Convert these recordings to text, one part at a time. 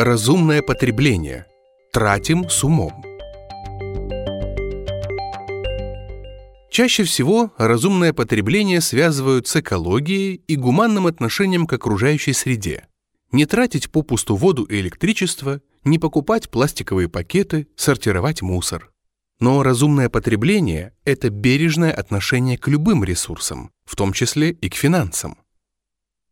Разумное потребление. Тратим с умом. Чаще всего разумное потребление связывают с экологией и гуманным отношением к окружающей среде. Не тратить попусту воду и электричество, не покупать пластиковые пакеты, сортировать мусор. Но разумное потребление – это бережное отношение к любым ресурсам, в том числе и к финансам.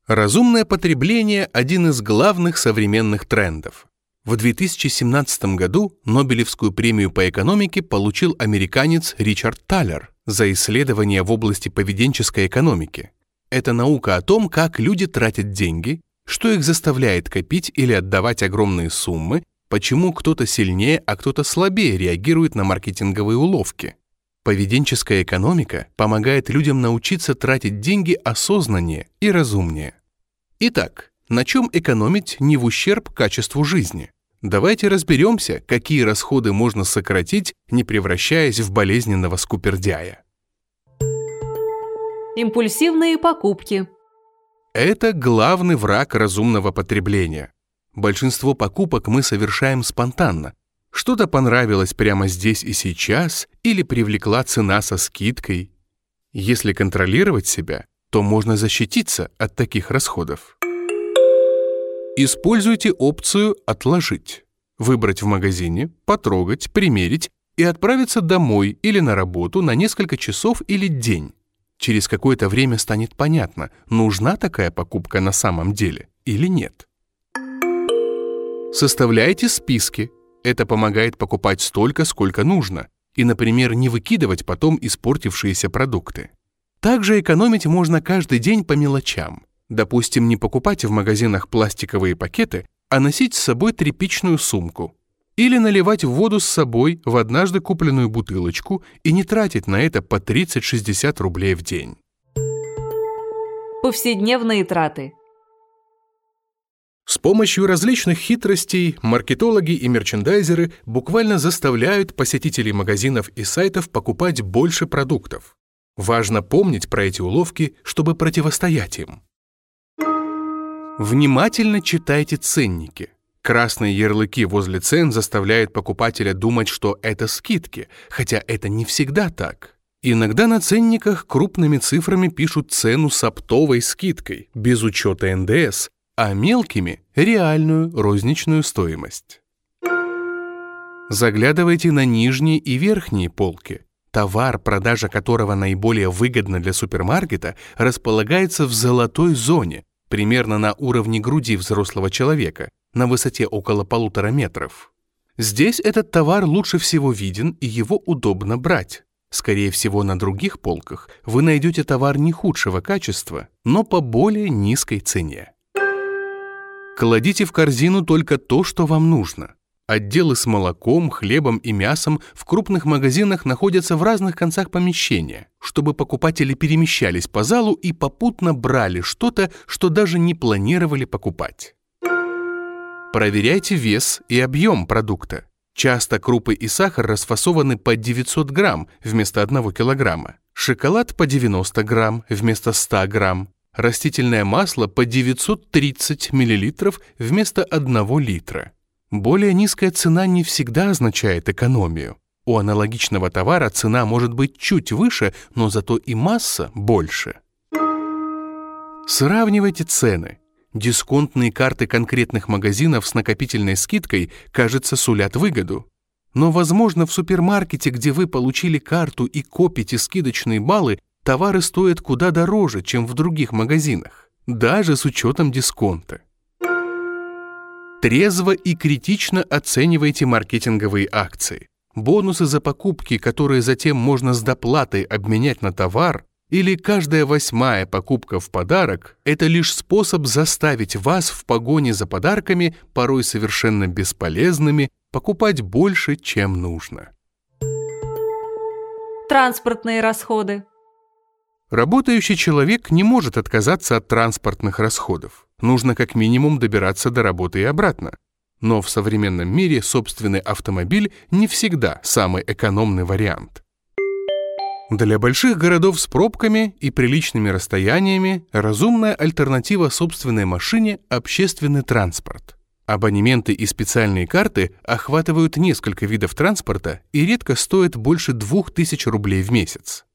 Разумное потребление – один из главных современных трендов. В 2017 году Нобелевскую премию по экономике получил американец Ричард Таллер за исследования в области поведенческой экономики. Это наука о том, как люди тратят деньги, что их заставляет копить или отдавать огромные суммы, почему кто-то сильнее, а кто-то слабее реагирует на маркетинговые уловки. Поведенческая экономика помогает людям научиться тратить деньги осознаннее и разумнее. Итак, на чем экономить не в ущерб качеству жизни? Давайте разберемся, какие расходы можно сократить, не превращаясь в болезненного скупердяя. Импульсивные покупки. Это главный враг разумного потребления. Большинство покупок мы совершаем спонтанно, что-то понравилось прямо здесь и сейчас или привлекла цена со скидкой. Если контролировать себя, то можно защититься от таких расходов. Используйте опцию «Отложить». Выбрать в магазине, потрогать, примерить и отправиться домой или на работу на несколько часов или день. Через какое-то время станет понятно, нужна такая покупка на самом деле или нет. Составляйте списки, это помогает покупать столько, сколько нужно, и, например, не выкидывать потом испортившиеся продукты. Также экономить можно каждый день по мелочам. Допустим, не покупать в магазинах пластиковые пакеты, а носить с собой тряпичную сумку. Или наливать воду с собой в однажды купленную бутылочку и не тратить на это по 30-60 рублей в день. Повседневные траты – с помощью различных хитростей маркетологи и мерчендайзеры буквально заставляют посетителей магазинов и сайтов покупать больше продуктов. Важно помнить про эти уловки, чтобы противостоять им. Внимательно читайте ценники. Красные ярлыки возле цен заставляют покупателя думать, что это скидки, хотя это не всегда так. Иногда на ценниках крупными цифрами пишут цену с оптовой скидкой, без учета НДС, а мелкими – реальную розничную стоимость. Заглядывайте на нижние и верхние полки. Товар, продажа которого наиболее выгодна для супермаркета, располагается в золотой зоне, примерно на уровне груди взрослого человека, на высоте около полутора метров. Здесь этот товар лучше всего виден и его удобно брать. Скорее всего, на других полках вы найдете товар не худшего качества, но по более низкой цене. Кладите в корзину только то, что вам нужно. Отделы с молоком, хлебом и мясом в крупных магазинах находятся в разных концах помещения, чтобы покупатели перемещались по залу и попутно брали что-то, что даже не планировали покупать. Проверяйте вес и объем продукта. Часто крупы и сахар расфасованы по 900 грамм вместо 1 килограмма, шоколад по 90 грамм вместо 100 грамм, растительное масло по 930 мл вместо 1 литра. Более низкая цена не всегда означает экономию. У аналогичного товара цена может быть чуть выше, но зато и масса больше. Сравнивайте цены. Дисконтные карты конкретных магазинов с накопительной скидкой, кажется, сулят выгоду. Но, возможно, в супермаркете, где вы получили карту и копите скидочные баллы, товары стоят куда дороже, чем в других магазинах, даже с учетом дисконта. Трезво и критично оценивайте маркетинговые акции. Бонусы за покупки, которые затем можно с доплатой обменять на товар, или каждая восьмая покупка в подарок – это лишь способ заставить вас в погоне за подарками, порой совершенно бесполезными, покупать больше, чем нужно. Транспортные расходы. Работающий человек не может отказаться от транспортных расходов. Нужно как минимум добираться до работы и обратно. Но в современном мире собственный автомобиль не всегда самый экономный вариант. Для больших городов с пробками и приличными расстояниями разумная альтернатива собственной машине – общественный транспорт. Абонементы и специальные карты охватывают несколько видов транспорта и редко стоят больше 2000 рублей в месяц.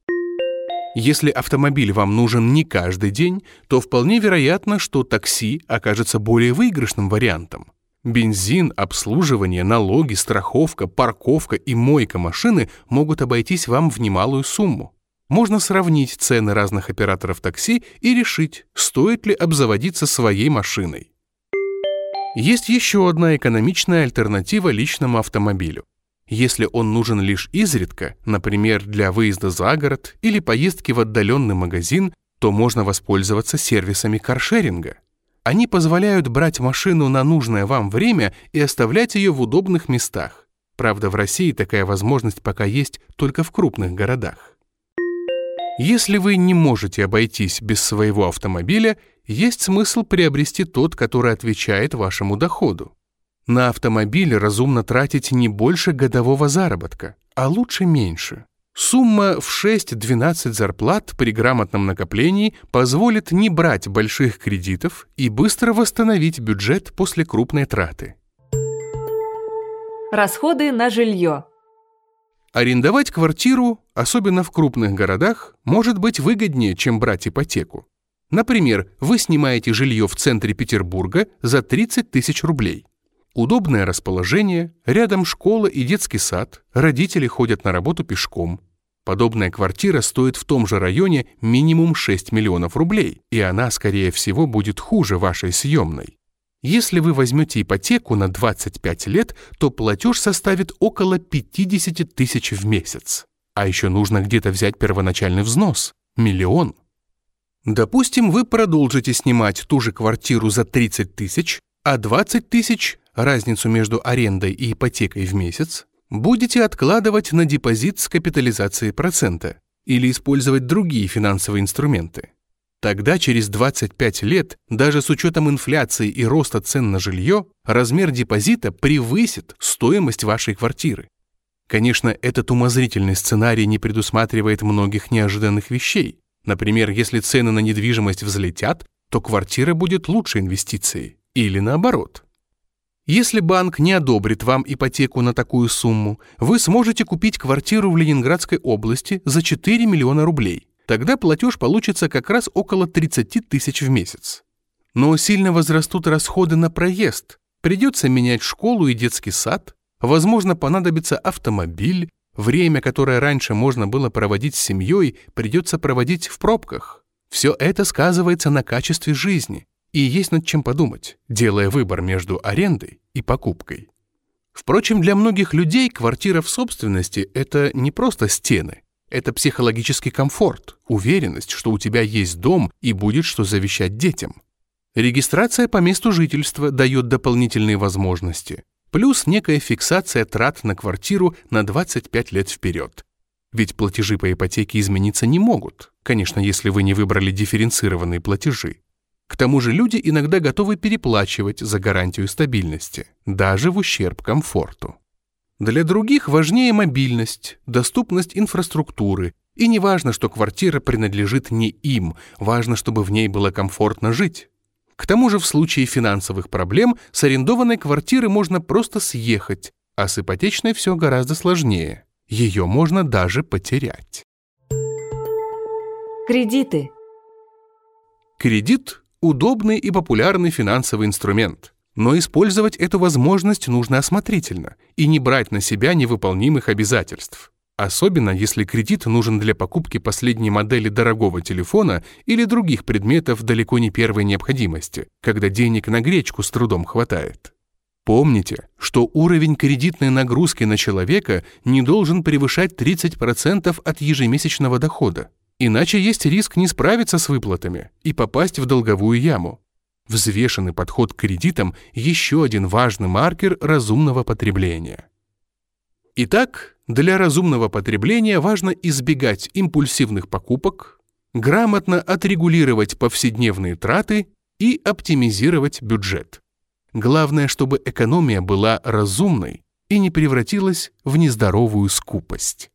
Если автомобиль вам нужен не каждый день, то вполне вероятно, что такси окажется более выигрышным вариантом. Бензин, обслуживание, налоги, страховка, парковка и мойка машины могут обойтись вам в немалую сумму. Можно сравнить цены разных операторов такси и решить, стоит ли обзаводиться своей машиной. Есть еще одна экономичная альтернатива личному автомобилю. Если он нужен лишь изредка, например, для выезда за город или поездки в отдаленный магазин, то можно воспользоваться сервисами каршеринга. Они позволяют брать машину на нужное вам время и оставлять ее в удобных местах. Правда, в России такая возможность пока есть только в крупных городах. Если вы не можете обойтись без своего автомобиля, есть смысл приобрести тот, который отвечает вашему доходу. На автомобиль разумно тратить не больше годового заработка, а лучше меньше. Сумма в 6-12 зарплат при грамотном накоплении позволит не брать больших кредитов и быстро восстановить бюджет после крупной траты. Расходы на жилье. Арендовать квартиру, особенно в крупных городах, может быть выгоднее, чем брать ипотеку. Например, вы снимаете жилье в центре Петербурга за 30 тысяч рублей. Удобное расположение, рядом школа и детский сад, родители ходят на работу пешком. Подобная квартира стоит в том же районе минимум 6 миллионов рублей, и она, скорее всего, будет хуже вашей съемной. Если вы возьмете ипотеку на 25 лет, то платеж составит около 50 тысяч в месяц. А еще нужно где-то взять первоначальный взнос – миллион. Допустим, вы продолжите снимать ту же квартиру за 30 тысяч, а 20 тысяч разницу между арендой и ипотекой в месяц, будете откладывать на депозит с капитализацией процента или использовать другие финансовые инструменты. Тогда через 25 лет, даже с учетом инфляции и роста цен на жилье, размер депозита превысит стоимость вашей квартиры. Конечно, этот умозрительный сценарий не предусматривает многих неожиданных вещей. Например, если цены на недвижимость взлетят, то квартира будет лучшей инвестицией. Или наоборот. Если банк не одобрит вам ипотеку на такую сумму, вы сможете купить квартиру в Ленинградской области за 4 миллиона рублей. Тогда платеж получится как раз около 30 тысяч в месяц. Но сильно возрастут расходы на проезд. Придется менять школу и детский сад. Возможно, понадобится автомобиль. Время, которое раньше можно было проводить с семьей, придется проводить в пробках. Все это сказывается на качестве жизни. И есть над чем подумать, делая выбор между арендой и покупкой. Впрочем, для многих людей квартира в собственности – это не просто стены. Это психологический комфорт, уверенность, что у тебя есть дом и будет что завещать детям. Регистрация по месту жительства дает дополнительные возможности, плюс некая фиксация трат на квартиру на 25 лет вперед. Ведь платежи по ипотеке измениться не могут, конечно, если вы не выбрали дифференцированные платежи. К тому же люди иногда готовы переплачивать за гарантию стабильности, даже в ущерб комфорту. Для других важнее мобильность, доступность инфраструктуры, и не важно, что квартира принадлежит не им, важно, чтобы в ней было комфортно жить. К тому же в случае финансовых проблем с арендованной квартиры можно просто съехать, а с ипотечной все гораздо сложнее. Ее можно даже потерять. Кредиты. Кредит удобный и популярный финансовый инструмент. Но использовать эту возможность нужно осмотрительно и не брать на себя невыполнимых обязательств. Особенно если кредит нужен для покупки последней модели дорогого телефона или других предметов далеко не первой необходимости, когда денег на гречку с трудом хватает. Помните, что уровень кредитной нагрузки на человека не должен превышать 30% от ежемесячного дохода. Иначе есть риск не справиться с выплатами и попасть в долговую яму. Взвешенный подход к кредитам – еще один важный маркер разумного потребления. Итак, для разумного потребления важно избегать импульсивных покупок, грамотно отрегулировать повседневные траты и оптимизировать бюджет. Главное, чтобы экономия была разумной и не превратилась в нездоровую скупость.